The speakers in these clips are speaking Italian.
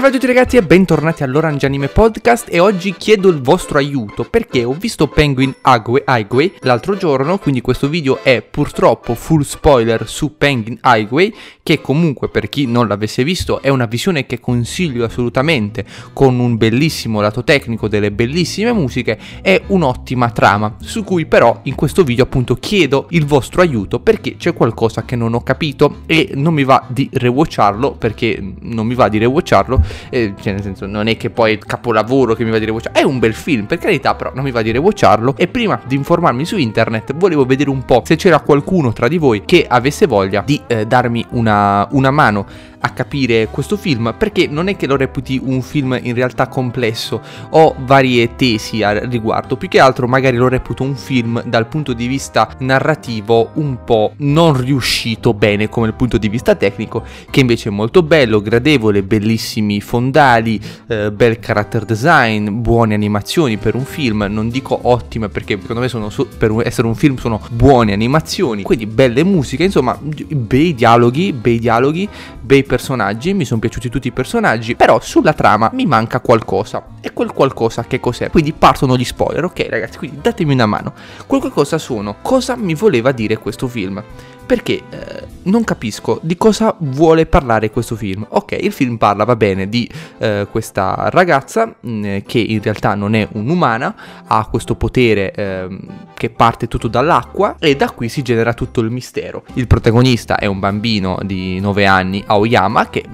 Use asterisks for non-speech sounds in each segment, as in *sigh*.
Salve a tutti ragazzi e bentornati all'Orange Anime Podcast. E oggi chiedo il vostro aiuto perché ho visto Penguin Highway, Highway l'altro giorno, quindi questo video è purtroppo full spoiler su Penguin Highway che comunque per chi non l'avesse visto è una visione che consiglio assolutamente con un bellissimo lato tecnico, delle bellissime musiche e un'ottima trama su cui però in questo video appunto chiedo il vostro aiuto perché c'è qualcosa che non ho capito e non mi va di rewatcharlo perché non mi va di rewatcharlo eh, cioè nel senso non è che poi è il capolavoro che mi va di rewatcharlo, è un bel film per carità, però non mi va di rewatcharlo e prima di informarmi su internet volevo vedere un po' se c'era qualcuno tra di voi che avesse voglia di eh, darmi una, una mano a capire questo film perché non è che lo reputi un film in realtà complesso. Ho varie tesi al riguardo più che altro magari lo reputo un film dal punto di vista narrativo un po' non riuscito bene come il punto di vista tecnico che invece è molto bello gradevole bellissimi fondali eh, bel character design buone animazioni per un film non dico ottime perché secondo me sono so- per essere un film sono buone animazioni quindi belle musiche insomma bei dialoghi bei dialoghi bei personaggi, mi sono piaciuti tutti i personaggi, però sulla trama mi manca qualcosa. E quel qualcosa che cos'è? Quindi partono gli spoiler, ok ragazzi, quindi datemi una mano. Quel qualcosa sono cosa mi voleva dire questo film perché eh, non capisco di cosa vuole parlare questo film. Ok, il film parla, va bene, di eh, questa ragazza mh, mm, che in realtà non è un'umana, ha questo potere eh, che parte tutto dall'acqua e da qui si genera tutto il mistero. Il protagonista è un bambino di 9 anni, Aoyama, che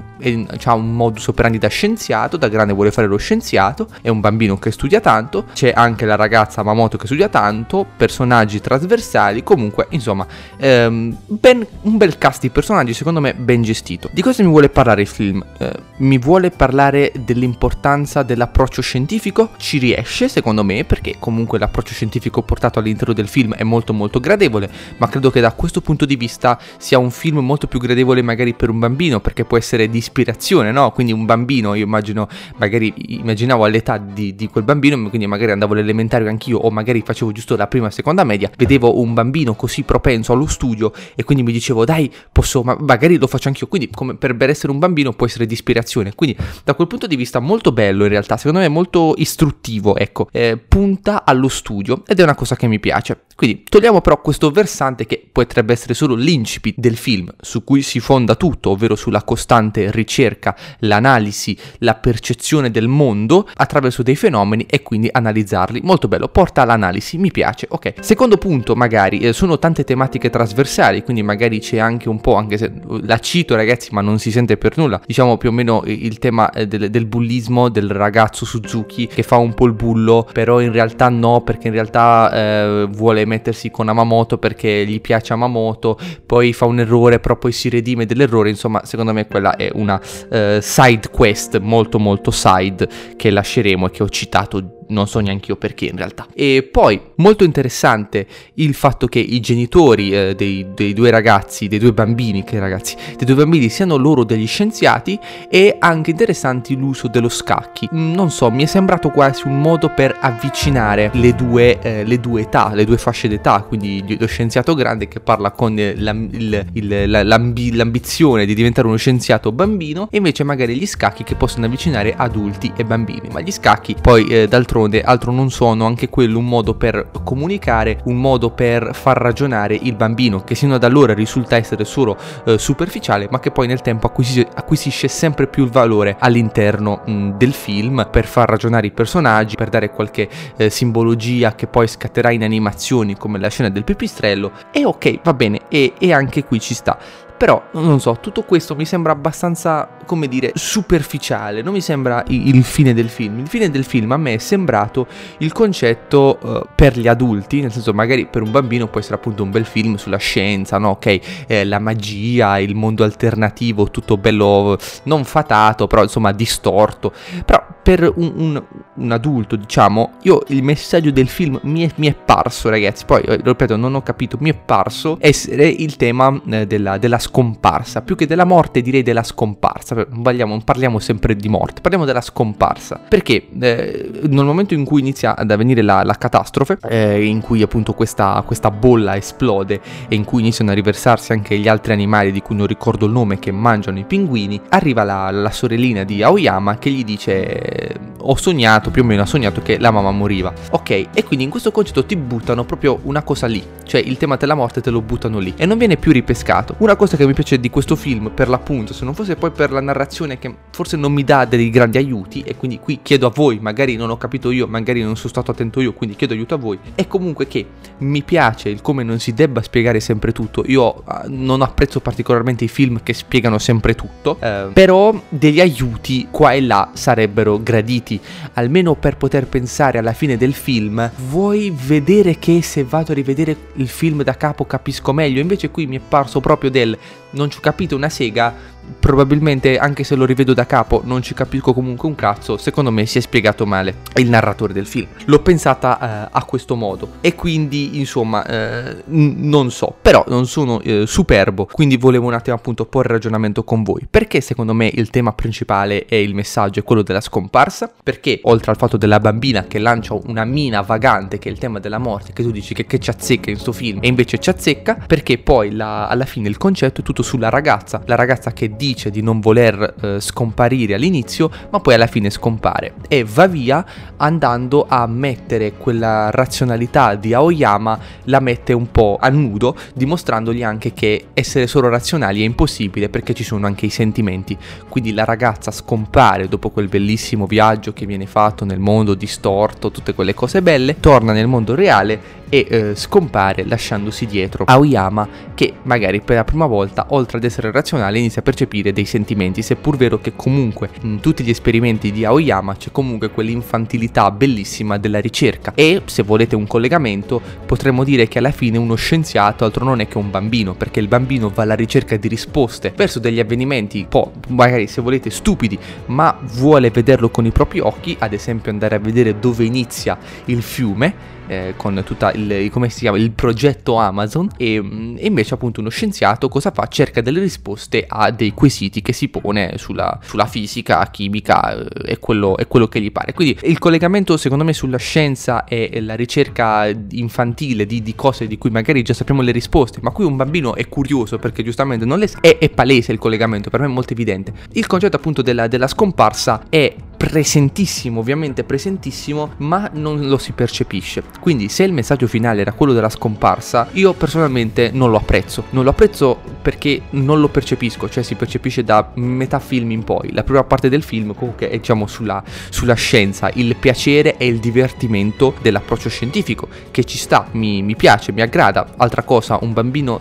ha un modus operandi da scienziato, da grande vuole fare lo scienziato, è un bambino che studia tanto, c'è anche la ragazza Mamoto che studia tanto, personaggi trasversali, comunque insomma ehm, ben, un bel cast di personaggi secondo me ben gestito. Di cosa mi vuole parlare il film? Eh, mi vuole parlare dell'importanza dell'approccio scientifico? Ci riesce secondo me perché comunque l'approccio scientifico portato all'interno del film è molto molto gradevole, ma credo che da questo punto di vista sia un film molto più gradevole magari per un bambino perché può essere di ispirazione, no? Quindi un bambino, io immagino, magari immaginavo all'età di, di quel bambino, quindi magari andavo all'elementare anch'io o magari facevo giusto la prima e seconda media, vedevo un bambino così propenso allo studio e quindi mi dicevo dai posso, ma magari lo faccio anch'io, quindi come per, essere un bambino può essere di ispirazione, quindi da quel punto di vista molto bello in realtà, secondo me molto istruttivo, ecco, eh, punta allo studio ed è una cosa che mi piace. Quindi togliamo però questo versante che potrebbe essere solo l'incipit del film su cui si fonda tutto, ovvero sulla costante ricerca, l'analisi, la percezione del mondo attraverso dei fenomeni e quindi analizzarli. Molto bello, porta all'analisi, mi piace. Ok, secondo punto magari eh, sono tante tematiche trasversali, quindi magari c'è anche un po', anche se la cito ragazzi ma non si sente per nulla, diciamo più o meno il tema eh, del, del bullismo del ragazzo Suzuki che fa un po' il bullo, però in realtà no perché in realtà eh, vuole mettersi con Amamoto perché gli piace Amamoto, poi fa un errore, però poi si redime dell'errore, insomma, secondo me quella è una uh, side quest molto molto side che lasceremo e che ho citato non so neanche io perché in realtà. E poi molto interessante il fatto che i genitori eh, dei, dei, due ragazzi, dei due bambini, che ragazzi, dei due bambini siano loro degli scienziati e anche interessante l'uso dello scacchi. Mm, non so, mi è sembrato quasi un modo per avvicinare le due, eh, le due età, le due fasce d'età, quindi lo scienziato grande che parla con la, il, il, la, l'ambi, l'ambizione di diventare uno scienziato bambino e invece magari gli scacchi che possono avvicinare adulti e bambini. Ma gli scacchi poi eh, d'altronde d'altronde altro non sono anche quello un modo per comunicare, un modo per far ragionare il bambino che sino ad allora risulta essere solo eh, superficiale ma che poi nel tempo acquisisce, acquisisce sempre più il valore all'interno mh, del film per far ragionare i personaggi, per dare qualche eh, simbologia che poi scatterà in animazioni come la scena del pipistrello. E ok va bene e, e anche qui ci sta però, non so, tutto questo mi sembra abbastanza, come dire, superficiale, non mi sembra il fine del film. Il fine del film a me è sembrato il concetto uh, per gli adulti, nel senso magari per un bambino può essere appunto un bel film sulla scienza, no? Ok, eh, la magia, il mondo alternativo, tutto bello non fatato, però insomma distorto. Però per un, un, un, adulto, diciamo, io il messaggio del film mi è, mi è parso, ragazzi, poi eh, ripeto, non ho capito, mi è parso essere il tema eh, della, della, scomparsa, più che della morte direi della scomparsa, non, vogliamo, non parliamo sempre di morte, parliamo della scomparsa, perché eh, nel momento in cui inizia ad avvenire la, la catastrofe, eh, in cui appunto questa, questa bolla esplode e in cui iniziano a riversarsi anche gli altri animali di cui non ricordo il nome che mangiano i pinguini, arriva la, la sorellina di Aoyama che gli dice ho sognato, più o meno ha sognato che la mamma moriva. Ok, e quindi in questo concetto ti buttano proprio una cosa lì, cioè il tema della morte te lo buttano lì e non viene più ripescato. Una cosa che mi piace di questo film, per l'appunto, se non fosse poi per la narrazione che forse non mi dà dei grandi aiuti, e quindi qui chiedo a voi, magari non ho capito io, magari non sono stato attento io, quindi chiedo aiuto a voi, è comunque che mi piace il come non si debba spiegare sempre tutto. Io uh, non apprezzo particolarmente i film che spiegano sempre tutto, uh, però degli aiuti qua e là sarebbero graditi, almeno per poter pensare alla fine del film, vuoi vedere che se vado a rivedere il film da capo capisco meglio, invece qui mi è parso proprio del non ci ho capito una sega, probabilmente anche se lo rivedo da capo non ci capisco comunque un cazzo, secondo me si è spiegato male il narratore del film. L'ho pensata eh, a questo modo e quindi insomma eh, non so, però non sono eh, superbo, quindi volevo un attimo appunto porre ragionamento con voi. Perché secondo me il tema principale e il messaggio è quello della scomparsa? Perché oltre al fatto della bambina che lancia una mina vagante che è il tema della morte, che tu dici che, che ci azzecca in questo film e invece ci azzecca, perché poi la, alla fine il concetto è tutto sulla ragazza, la ragazza che dice di non voler eh, scomparire all'inizio, ma poi alla fine scompare e va via andando a mettere quella razionalità di Aoyama, la mette un po' a nudo, dimostrandogli anche che essere solo razionali è impossibile perché ci sono anche i sentimenti. Quindi la ragazza scompare dopo quel bellissimo viaggio che viene fatto nel mondo distorto, tutte quelle cose belle, torna nel mondo reale e eh, scompare lasciandosi dietro Aoyama che magari per la prima volta oltre ad essere razionale inizia a percepire dei sentimenti seppur vero che comunque in tutti gli esperimenti di Aoyama c'è comunque quell'infantilità bellissima della ricerca. E se volete un collegamento potremmo dire che alla fine uno scienziato altro non è che un bambino perché il bambino va alla ricerca di risposte verso degli avvenimenti un po' magari se volete stupidi ma vuole vederlo con i propri occhi ad esempio andare a vedere dove inizia il fiume eh, con tutto il, chiama, il progetto Amazon e, mm, e, invece appunto uno scienziato cosa fa? Cerca delle risposte a dei quesiti che si pone sulla, sulla fisica, chimica eh, e quello, è quello che gli pare. Quindi il collegamento secondo me sulla scienza e la ricerca infantile di, di, cose di cui magari già sappiamo le risposte, ma qui un bambino è curioso perché giustamente non le sa, è, è palese il collegamento, per me è molto evidente. Il concetto appunto della, della scomparsa è presentissimo, ovviamente presentissimo, ma non lo si percepisce. Quindi se il messaggio finale era quello della scomparsa, io personalmente non lo apprezzo. Non lo apprezzo perché non lo percepisco, cioè si percepisce da metà film in poi. La prima parte del film comunque è diciamo sulla, sulla scienza, il piacere e il divertimento dell'approccio scientifico, che ci sta, mi, mi piace, mi aggrada. Altra cosa, un bambino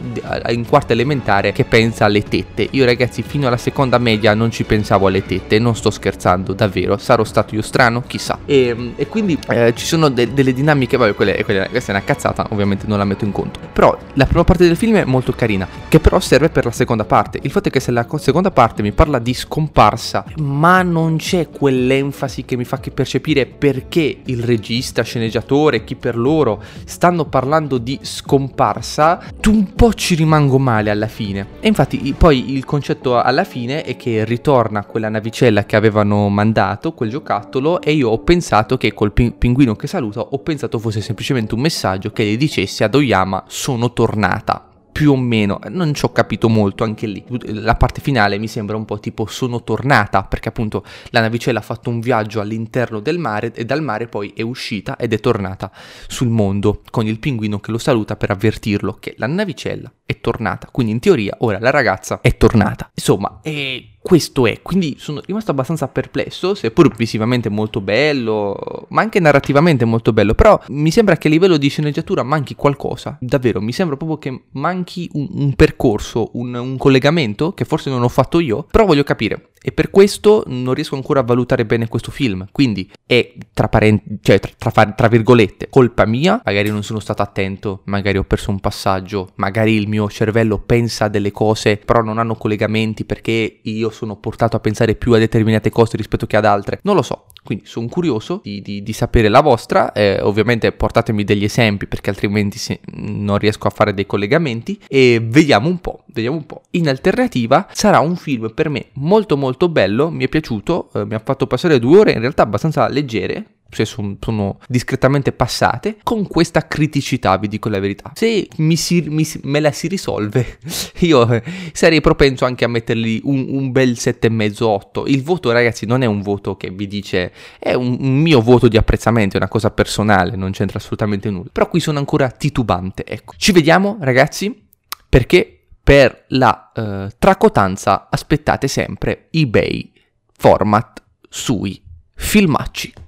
in quarta elementare che pensa alle tette. Io ragazzi fino alla seconda media non ci pensavo alle tette, non sto scherzando, davvero vero, sarò stato io strano, chissà. E, e quindi eh, ci sono de- delle dinamiche, vabbè, quelle, quelle, questa è una cazzata, ovviamente non la metto in conto. Però la prima parte del film è molto carina, che però serve per la seconda parte. Il fatto è che se la seconda parte mi parla di scomparsa, ma non c'è quell'enfasi che mi fa percepire perché il regista, sceneggiatore, chi per loro stanno parlando di scomparsa, tu un po' ci rimango male alla fine. E infatti poi il concetto alla fine è che ritorna quella navicella che avevano mandato guardato quel giocattolo e io ho pensato che col pinguino che saluta ho pensato fosse semplicemente un messaggio che gli dicesse ad Oyama sono tornata più o meno, non ci ho capito molto anche lì. La parte finale mi sembra un po' tipo sono tornata, perché appunto la navicella ha fatto un viaggio all'interno del mare e dal mare poi è uscita ed è tornata sul mondo con il pinguino che lo saluta per avvertirlo che la navicella è tornata. Quindi in teoria ora la ragazza è tornata. Insomma, è questo è, quindi sono rimasto abbastanza perplesso, seppur visivamente molto bello, ma anche narrativamente molto bello, però mi sembra che a livello di sceneggiatura manchi qualcosa, davvero, mi sembra proprio che manchi un, un percorso, un, un collegamento che forse non ho fatto io, però voglio capire, e per questo non riesco ancora a valutare bene questo film. Quindi è tra, parenti, cioè, tra, tra, tra, virgolette colpa mia, magari non sono stato attento, magari ho perso un passaggio, magari il mio cervello pensa delle cose però non hanno collegamenti perché io sono portato a pensare più a determinate cose rispetto che ad altre. Non lo so. Quindi sono curioso di, di, di sapere la vostra, eh, ovviamente portatemi degli esempi perché altrimenti se, non riesco a fare dei collegamenti e vediamo un po', vediamo un po'. In alternativa sarà un film per me molto molto bello, mi è piaciuto, eh, mi ha fatto passare due ore in realtà abbastanza leggere, cioè sono, sono, discretamente passate, con questa criticità, vi dico la verità. Se mi si, mi, me la si risolve, *laughs* io eh, sarei propenso anche a mettergli un, un bel 7,5-8. Il voto, ragazzi, non è un voto che vi dice, è un, un, mio voto di apprezzamento, è una cosa personale, non c'entra assolutamente nulla. Però qui sono ancora titubante, ecco. Ci vediamo, ragazzi, perché per la uh, tracotanza aspettate sempre bei format sui filmacci.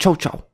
Tchau, tchau.